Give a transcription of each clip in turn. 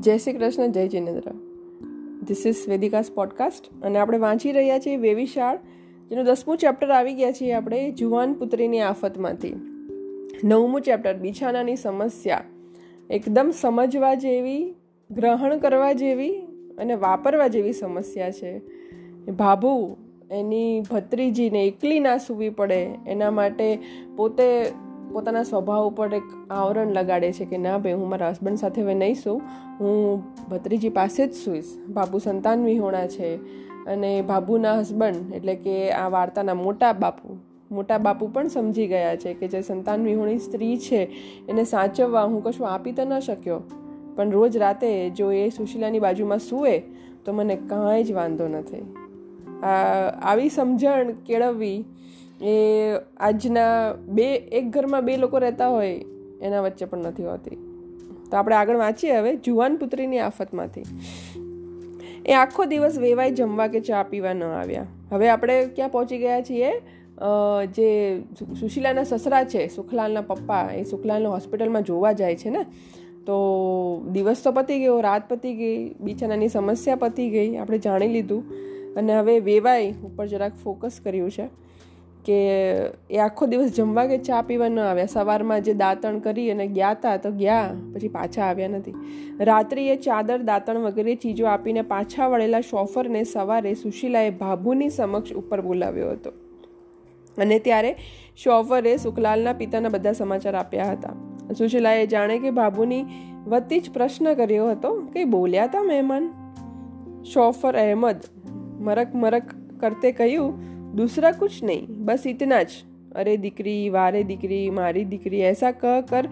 જય શ્રી કૃષ્ણ, જય Jinendra. This is Vedika's podcast અને આપણે વાંચી રહ્યા છીએ વેવિશાળ, જેનું દસમું ચેપ્ટર આવી ગયા છીએ આપણે જુવાન પુત્રીની આફતમાંથી. નવમું ચેપ્ટર બિછાનાની સમસ્યા. એકદમ સમજવા જેવી, ગ્રહણ કરવા જેવી અને વાપરવા જેવી સમસ્યા છે. ભાભુ, એની ભત્રીજીને એકલી ના સૂવી પડે, એના માટે પોતે પોતાના સ્વભાવ ઉપર એક આવરણ લગાડે છે કે ના ભાઈ, હું મારા હસબન્ડ સાથે હવે નહીં સૂં. હું ભત્રીજી પાસે જ સૂઈશ. બાબુ સંતાન વિહોણા છે અને બાબુના હસબન્ડ એટલે કે આ વાર્તાના મોટા બાપુ મોટા બાપુ પણ સમજી ગયા છે કે જે સંતાન વિહોણી સ્ત્રી છે, એને સાચવવા હું કશું આપી તો ન શક્યો. પણ રોજ રાતે જો એ સુશીલાની બાજુમાં સૂવે તો મને કાંઈ જ વાંધો નથી આવી સમજણ કેળવવી એ આજના બે, એક ઘરમાં બે લોકો રહેતા હોય, એના વચ્ચે પણ નથી હોતી. તો આપણે આગળ વાંચીએ હવે, જુવાન પુત્રીની આફતમાંથી. એ આખો દિવસ વેવાય જમવા કે ચા પીવા ન આવ્યા. હવે આપણે ક્યાં પહોંચી ગયા છીએ? જે સુશીલાના સસરા છે, સુખલાલના પપ્પા, એ સુખલાલને હોસ્પિટલમાં જોવા જાય છે ને? તો દિવસ તો પતી ગયો, રાત પતી ગઈ, બિચારાની સમસ્યા પતી ગઈ, આપણે જાણી લીધું. અને હવે વેવાય ઉપર જરાક ફોકસ કર્યું છે કે એ આખો દિવસ જમવા કે ચા પીવા ન આવ્યા સવારમાં જે દાંતણ કરી અને ગયા હતા તો ગયા, પછી પાછા આવ્યા નથી. રાત્રિએ ચાદર, દાંતણ વગેરે ચીજો આપીને પાછા વળેલા શોફરને સવારે સુશીલાએ ભાભુની સમક્ષ ઉપર બોલાવ્યો હતો. અને ત્યારે શોફરે સુખલાલના પિતાના બધા સમાચાર આપ્યા હતા. સુશીલાએ જાણે કે બાબુની વતી જ પ્રશ્ન કર્યો હતો કે બોલ્યા હતા મહેમાન? શોફર અહેમદ મરક મરક કરતે કહ્યું दूसरा कुछ नहीं बस इतना ज अरे दिकरी वारे दिकरी मारी दिकरी ऐसा कह कर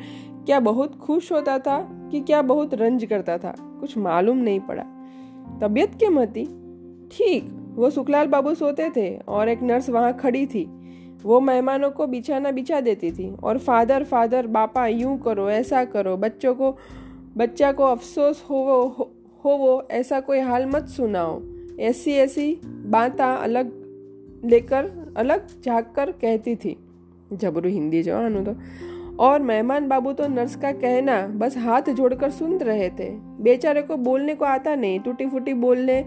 क्या बहुत खुश होता था कि क्या बहुत रंज करता था कुछ मालूम नहीं पड़ा तबीयत क्यों थी ठीक वो सुखलाल बाबू सोते थे और एक नर्स वहाँ खड़ी थी वो मेहमानों को बिछाना बिछा देती थी और फादर फादर बापा यूं करो ऐसा करो बच्चों को बच्चा को अफसोस हो वो हो, हो वो ऐसा कोई हाल मत सुनाओ ऐसी ऐसी बातें अलग लेकर अलग झाँक कर कहती थी जबरू हिंदी जो अनु तो और मेहमान बाबू तो नर्स का कहना बस हाथ जोड़कर सुन रहे थे बेचारे को बोलने को आता नहीं टूटी फूटी बोलने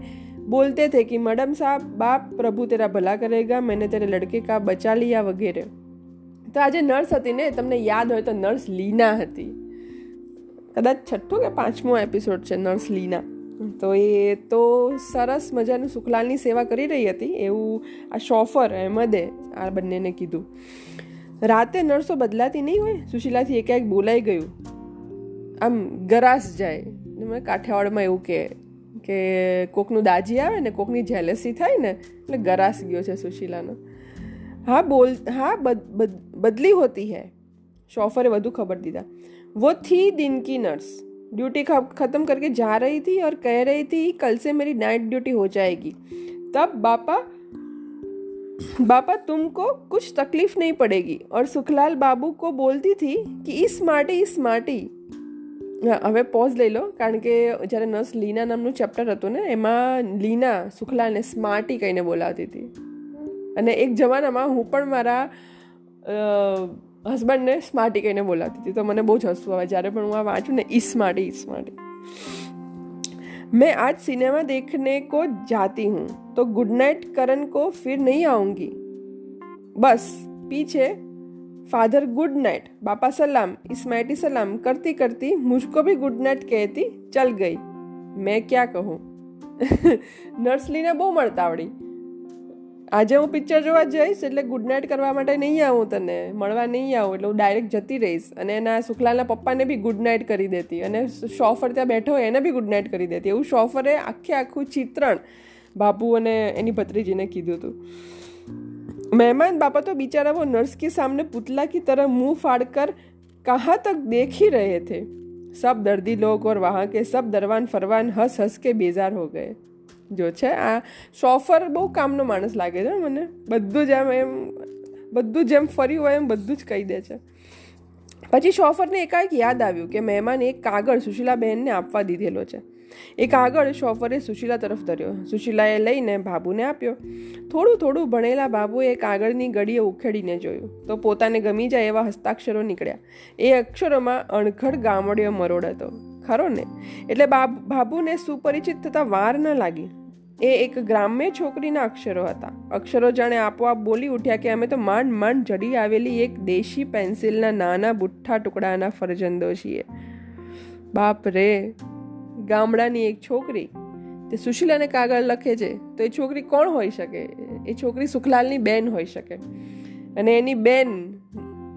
बोलते थे कि मैडम साहब बाप प्रभु तेरा भला करेगा मैंने तेरे लड़के का बचा लिया वगैरह તો આજે નર્સ હતી ને તમને યાદ હોય તો નર્સ લીના હતી કદાચ છઠ્ઠો કે પાંચમો એપિસોડ છે નર્સ લીના તો એ તો સરસ મજાનું સુખલાલની સેવા કરી રહી હતી, એવું આ શોફર અહેમદે આ બંનેને કીધું. રાતે નર્સો બદલાતી નહીં હોય? સુશીલાથી એકાએક બોલાઈ ગયું. આમ ગરાસ જાય. મેં કાઠિયાવાડમાં એવું કહે કે કોકનું દાજી આવે ને કોકની જેલસી થાય ને, એટલે ગરાસ ગયો છે સુશીલાનો. હા, બોલ, હા બદલી હોતી હૈ. શોફરે વધુ ખબર દીધા. વો થી દિન નર્સ. ड्यूटी ख़त्म करके जा रही थी और कह रही थी कल से मेरी नाइट ड्यूटी हो जाएगी तब बापा बापा तुमको कुछ तकलीफ नहीं पड़ेगी और सुखलाल बाबू को बोलती थी कि ई સ્માર્ટી સ્માર્ટી હવે પોઝ લઈ લો કારણ કે જ્યારે નર્સ લીના નામનું ચેપ્ટર હતું ને એમાં લીના સુખલાલને સ્માર્ટી કહીને બોલાવતી હતી અને એક જમાનામાં હું પણ મારા હસબન્ડને સ્માર્ટી કહીને બોલાતી હતી તો મને બહુ જ હસવું આવે જ્યારે પણ હું આ વાંચું ને ઈ સ્માર્ટી ઈ સ્માર્ટી मैं आज सिनेमा देखने को जाती हूँ तो गुड नाइट करण को फिर नहीं आऊंगी बस पीछे फादर गुड नाइट बापा सलाम इस्माइटी सलाम करती करती मुझको भी गुड नाइट कहती चल गई मैं क्या कहूँ નર્સ લીને બહુ મળતા આવડી આજે હું પિક્ચર જોવા જઈશ એટલે ગુડ નાઇટ કરવા માટે નહીં આવું તને મળવા નહીં આવું એટલે હું ડાયરેક્ટ જતી રહીશ અને એના સુખલાલના પપ્પાને બી ગુડ નાઇટ કરી દેતી અને શોફર ત્યાં બેઠો હોય એને બી ગુડ નાઇટ કરી દેતી એવું શોફરે આખે આખું ચિત્રણ બાપુ અને એની ભત્રીજીને કીધું હતું મહેમાન બાપા તો બિચારા वो नर्स के सामने पुतला की तरह मुंह फाड़कर कहाँ तक देख ही रहे थे सब दर्दी लोग और वहाँ के सब दरवान फरवान हंस हंस के बेजार हो गए જો છે, આ શોફર બહુ કામનો માણસ લાગે છે મને. બધું જ એમ એમ, બધું જેમ ફર્યું હોય એમ બધું જ કહી દે છે. પછી શોફરને એકાએક યાદ આવ્યું કે મહેમાન એક કાગળ સુશીલાબહેનને આપવા દીધેલો છે. એ કાગળ શોફરે સુશીલા તરફ ધર્યો. સુશીલાએ લઈને બાબુને આપ્યો. થોડું થોડું ભણેલા બાબુએ કાગળની ગળીએ ઉખેડીને જોયું. તો પોતાને ગમી જાય એવા હસ્તાક્ષરો નીકળ્યા. એ અક્ષરોમાં અણઘડ ગામડિયો મરોડ હતો. ખરો ને? એટલે બાબુને સુપરિચિત થતાં વાર ન લાગી. એ એક ગ્રામ્ય છોકરીના અક્ષરો હતા. અક્ષરો જાણે આપોઆપ બોલી ઉઠ્યા કે અમે તો માંડ માંડ જડી આવેલી એક દેશી પેન્સિલના નાના બુઠ્ઠા ટુકડાના ફરજંદો છીએ બાપ રે, ગામડાની એક છોકરી. તે સુશીલાને કાગળ લખે છે. તો એ છોકરી કોણ હોઈ શકે? એ છોકરી સુખલાલની બેન હોઈ શકે. અને એની બેન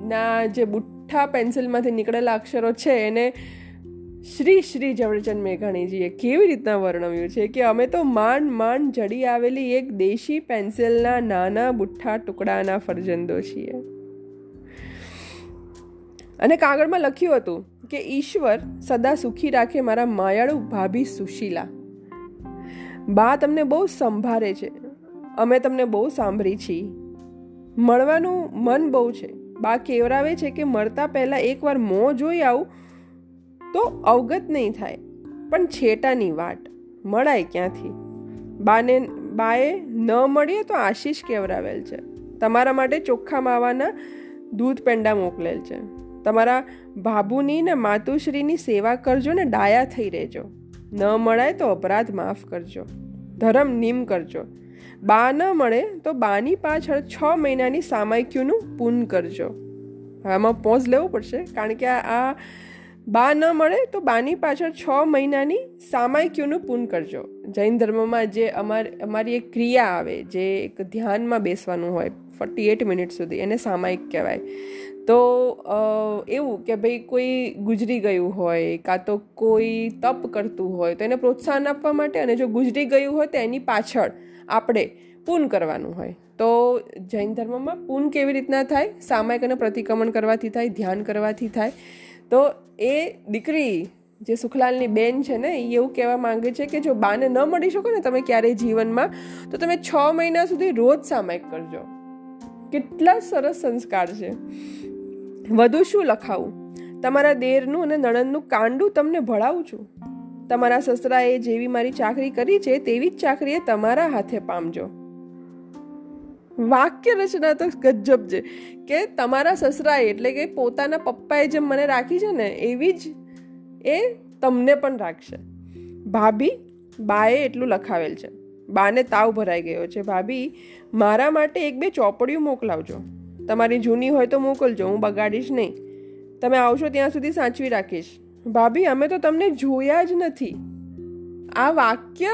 ના જે બુઠ્ઠા પેન્સિલમાંથી નીકળેલા અક્ષરો છે, એને શ્રી શ્રી ઝવેરચંદ મેઘાણીજીએ કેવી રીતના વર્ણવ્યું છે કે અમે તો માંડ માંડ જડી આવેલી એક દેશી પેન્સિલના નાના બુઠ્ઠા ટુકડાના ફરજંદો છીએ. અને કાગળમાં લખ્યું હતું કે ઈશ્વર સદા સુખી રાખે મારા માયાળુ ભાભી સુશીલા. બા તમને બહુ સંભાળે છે. અમે તમને બહુ સાંભળી છીએ. મળવાનું મન બહુ છે. બા કેવરાવે છે કે મળતા પહેલાં એકવાર મોં જોઈ આવું તો અવગત નહીં થાય. પણ છેટાની વાટ, મળાય ક્યાંથી? બાને, બાએ ન મળીએ તો આશીષ કેવરાવેલ છે. તમારા માટે ચોખ્ખા માવાના દૂધ પેંડા મોકલેલ છે. તમારા ભાભુની ને માતુશ્રીની સેવા કરજો ને ડાયા થઈ રહેજો. ન મળાય તો અપરાધ માફ કરજો. ધર્મ નિમ કરજો. બા ન મળે તો બાની પાછળ છ મહિનાની સામાયિકનું પૂન કરજો. આમાં પોઝ લેવો પડશે, કારણ કે આ બા ન મળે તો બાની પાછળ છ મહિનાની સામાયિકીઓનું પૂન કરજો. જૈન ધર્મમાં જે અમાર, અમારી એક ક્રિયા આવે, જે એક ધ્યાનમાં બેસવાનું હોય ફોર્ટી એટ મિનિટ સુધી, એને સામાયિક કહેવાય. તો એવું કે ભાઈ કોઈ ગુજરી ગયું હોય, કાં તો કોઈ તપ કરતું હોય, તો એને પ્રોત્સાહન આપવા માટે અને જો ગુજરી ગયું હોય તો એની પાછળ આપણે પૂન કરવાનું હોય. તો જૈન ધર્મમાં પૂન કેવી રીતના થાય? સામાયિક અને પ્રતિક્રમણ કરવાથી થાય, ધ્યાન કરવાથી થાય. તો એ દીકરી જે સુખલાલની બેન છે ને એ એવું કહેવા માંગે છે કે જો બાને ન મળી શકો ને તમે ક્યારેય જીવનમાં, તો તમે છ મહિના સુધી રોજ સામાયિક કરજો. કેટલા સરસ સંસ્કાર છે. વધુ શું લખાવું? તમારા દેરનું અને નણંદનું કાંડું તમને ભળાવું છું. તમારા સસરાએ જેવી મારી ચાકરી કરી છે, તેવી જ ચાકરીએ તમારા હાથે પામજો. વાક્ય રચના તો ગજબ છે. કે તમારા સસરાએ એટલે કે પોતાના પપ્પાએ જેમ મને રાખી છે ને, એવી જ એ તમને પણ રાખશે. ભાભી, બાએ એટલું લખાવેલ છે. બાને તાવ ભરાઈ ગયો છે. ભાભી, મારા માટે એક બે ચોપડીયું મોકલાવજો. તમારી જૂની હોય તો મોકલજો, હું બગાડીશ નહીં. તમે આવશો ત્યાં સુધી સાચવી રાખીશ. ભાભી, અમે તો તમને જોયા જ નથી. આ વાક્ય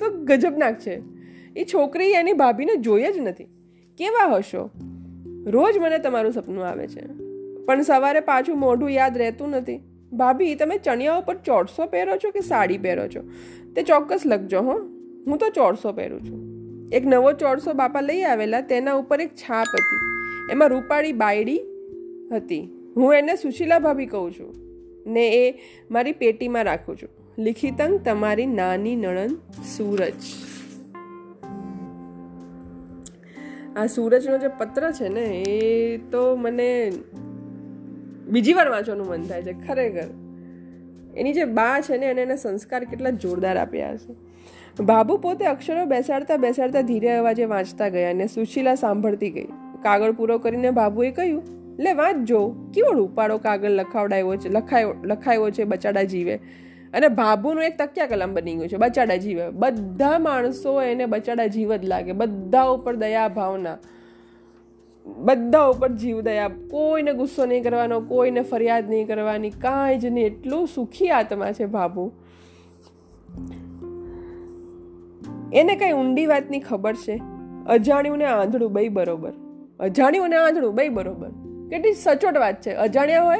તો ગજબનાક છે. એ છોકરી એની ભાભીને જોઈએ જ નથી. કેવા હશો? રોજ મને તમારું સપનું આવે છે. પણ સવારે પાછું મોઢું યાદ રહેતું નથી. ભાભી, તમે ચણિયા ઉપર ચોરસો પહેરો છો કે સાડી પહેરો છો? તે ચોક્કસ લખજો હો. હું તો ચોરસો પહેરું છું. એક નવો ચોરસો બાપા લઈ આવેલા, તેના ઉપર એક છાપ હતી. એમાં રૂપાળી બાયડી હતી. હું એને સુશીલા ભાભી કહું છું. ને એ મારી પેટીમાં રાખું છું. લિખિતંગ, તમારી નાની નણંદ સૂરજ. આ સૂરજનો જે પત્ર છે ને, એ તો મને બીજી વાર વાંચવાનું મન થાય છે, ખરેખર. એની જે બા છે ને, એને એના સંસ્કાર કેટલા જોરદાર આપ્યા છે બાબુ પોતે અક્ષરો બેસાડતા બેસાડતા ધીરે અવાજે વાંચતા ગયા અને સુશીલા સાંભળતી ગઈ. કાગળ પૂરો કરીને બાબુએ કહ્યું, લે, વાંચજો. કેવો ઉપાડો કાગળ લખાવડાયો છે, લખાયો લખાયો છે બચાડા જીવે. અને ભાભુનું એક તકિયા કલમ બની ગયું છે, બચાડા જીવ. બધા માણસો એને બચાડા જીવ જ લાગે. બધા ઉપર દયા ભાવના. બધા ઉપર જીવ દયા. કોઈને ગુસ્સો નહીં કરવાનો, કોઈને ફરિયાદ નહીં કરવાની, કાંઈ જ નહીં. એટલું સુખી આત્મા છે ભાભુ. એને કઈ ઊંડી વાતની ખબર છે? અજાણ્યું ને આંધળું બે બરોબર. અજાણ્યું ને આંધળું બે બરોબર. કેટલી સચોટ વાત છે. અજાણ્યા હોય,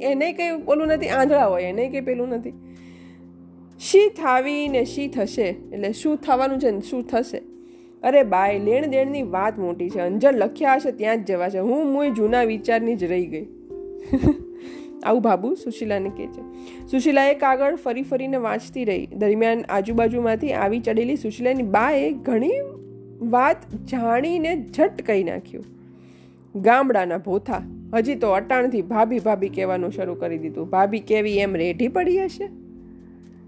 એને કંઈ પેલું નથી, આંધળા હોય, એને કંઈ પેલું નથી. શી થાવી ને શી થશે? એટલે શું થવાનું છે ને શું થશે? અરે બાય લેણ દેણની વાત મોટી છે. અંજર લખ્યા હશે ત્યાં જ જવા છે હું મુય જૂના વિચારની જ રહી ગઈ. આવું ભાબુ સુશીલાને કહે છે. સુશીલાએ કાગળ ફરી ફરીને વાંચતી રહી. દરમિયાન આજુબાજુમાંથી આવી ચડેલી સુશીલાની બાએ ઘણી વાત જાણીને ઝટ કહી નાખ્યું. ગામડાના ભોથા. હજી તો અટાણથી ભાભી ભાભી કહેવાનું શરૂ કરી દીધું. ભાભી કેવી એમ રેઢી પડી હશે?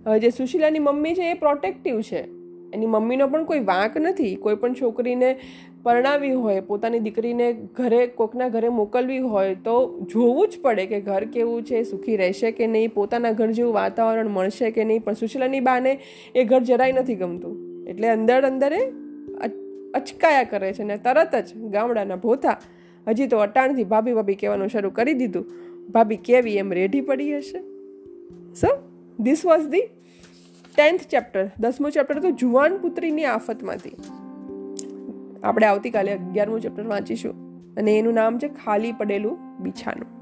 હવે જે સુશીલાની મમ્મી છે એ પ્રોટેક્ટિવ છે. એની મમ્મીનો પણ કોઈ વાંક નથી. કોઈ પણ છોકરીને પરણાવી હોય, પોતાની દીકરીને ઘરે, કોકના ઘરે મોકલવી હોય, તો જોવું જ પડે કે ઘર કેવું છે, સુખી રહેશે કે નહીં, પોતાના ઘર જેવું વાતાવરણ મળશે કે નહીં. પણ સુશીલાની બાને એ ઘર જરાય નથી ગમતું. એટલે અંદર અંદરે અચકાયા કરે છે ને તરત જ ગામડાના ભોથા હજી તો અટાણથી ભાભી ભાભી કહેવાનું શરૂ કરી દીધું. ભાભી કેવી એમ રેઢી પડી હશે? So this was the tenth chapter દસમું ચેપ્ટર તો જુવાન પુત્રીની આફતમાંથી. આપણે આવતીકાલે અગિયારમું ચેપ્ટર વાંચીશું. અને એનું નામ છે ખાલી પડેલું બિછાનું.